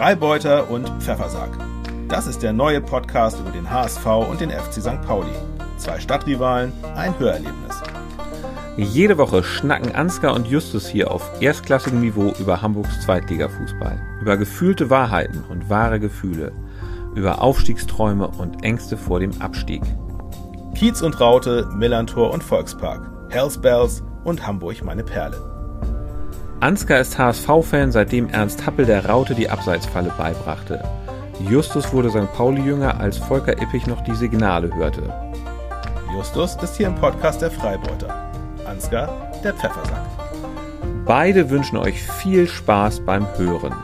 Freibeuter und Pfeffersack. Das ist der neue Podcast über den HSV und den FC St. Pauli. Zwei Stadtrivalen, ein Hörerlebnis. Jede Woche schnacken Ansgar und Justus hier auf erstklassigem Niveau über Hamburgs Zweitligafußball, über gefühlte Wahrheiten und wahre Gefühle, über Aufstiegsträume und Ängste vor dem Abstieg. Kiez und Raute, Millantor und Volkspark, Hells Bells und Hamburg meine Perle. Ansgar ist HSV-Fan, seitdem Ernst Happel der Raute die Abseitsfalle beibrachte. Justus wurde St. Pauli-Jünger, als Volker Ippich noch die Signale hörte. Justus ist hier im Podcast der Freibeuter. Ansgar der Pfeffersack. Beide wünschen euch viel Spaß beim Hören.